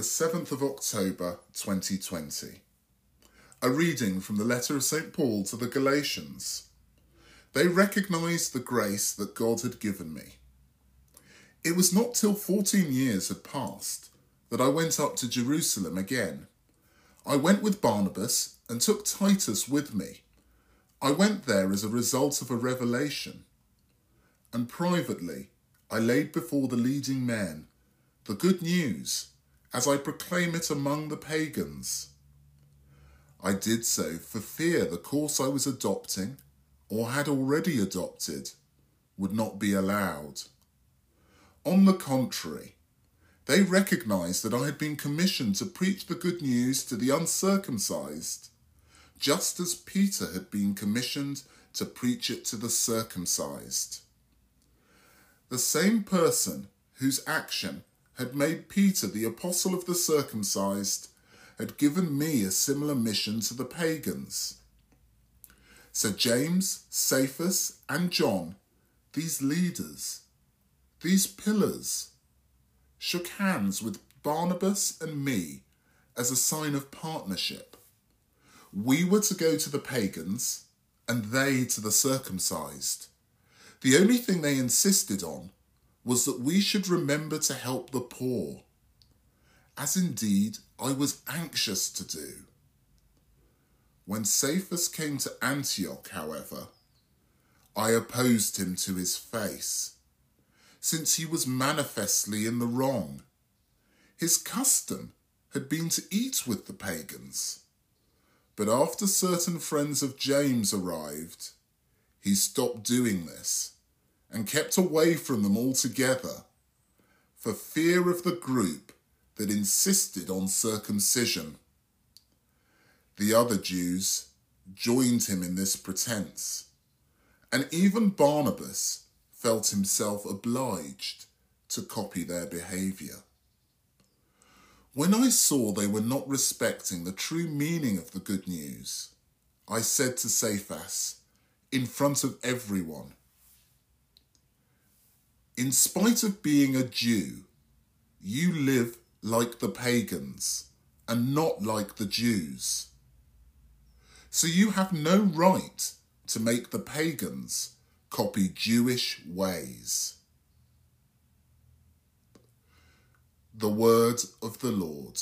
the 7th of October 2020. A reading from the letter of St. Paul to the Galatians. They recognised the grace that God had given me. It was not till 14 years had passed that I went up to Jerusalem again. I went with Barnabas and took Titus with me. I went there as a result of a revelation. And privately, I laid before the leading men the good news as I proclaim it among the pagans. I did so for fear the course I was adopting, or had already adopted, would not be allowed. On the contrary, they recognized that I had been commissioned to preach the good news to the uncircumcised, just as Peter had been commissioned to preach it to the circumcised. The same person whose action had made Peter the apostle of the circumcised, had given me a similar mission to the pagans. So James, Cephas, and John, these leaders, these pillars, shook hands with Barnabas and me as a sign of partnership. We were to go to the pagans and they to the circumcised. The only thing they insisted on was that we should remember to help the poor, as indeed I was anxious to do. When Cephas came to Antioch, however, I opposed him to his face, since he was manifestly in the wrong. His custom had been to eat with the pagans. But after certain friends of James arrived, he stopped doing this and kept away from them altogether for fear of the group that insisted on circumcision. The other Jews joined him in this pretense, and even Barnabas felt himself obliged to copy their behaviour. When I saw they were not respecting the true meaning of the good news, I said to Cephas, in front of everyone, in spite of being a Jew, you live like the pagans and not like the Jews. So you have no right to make the pagans copy Jewish ways. The word of the Lord.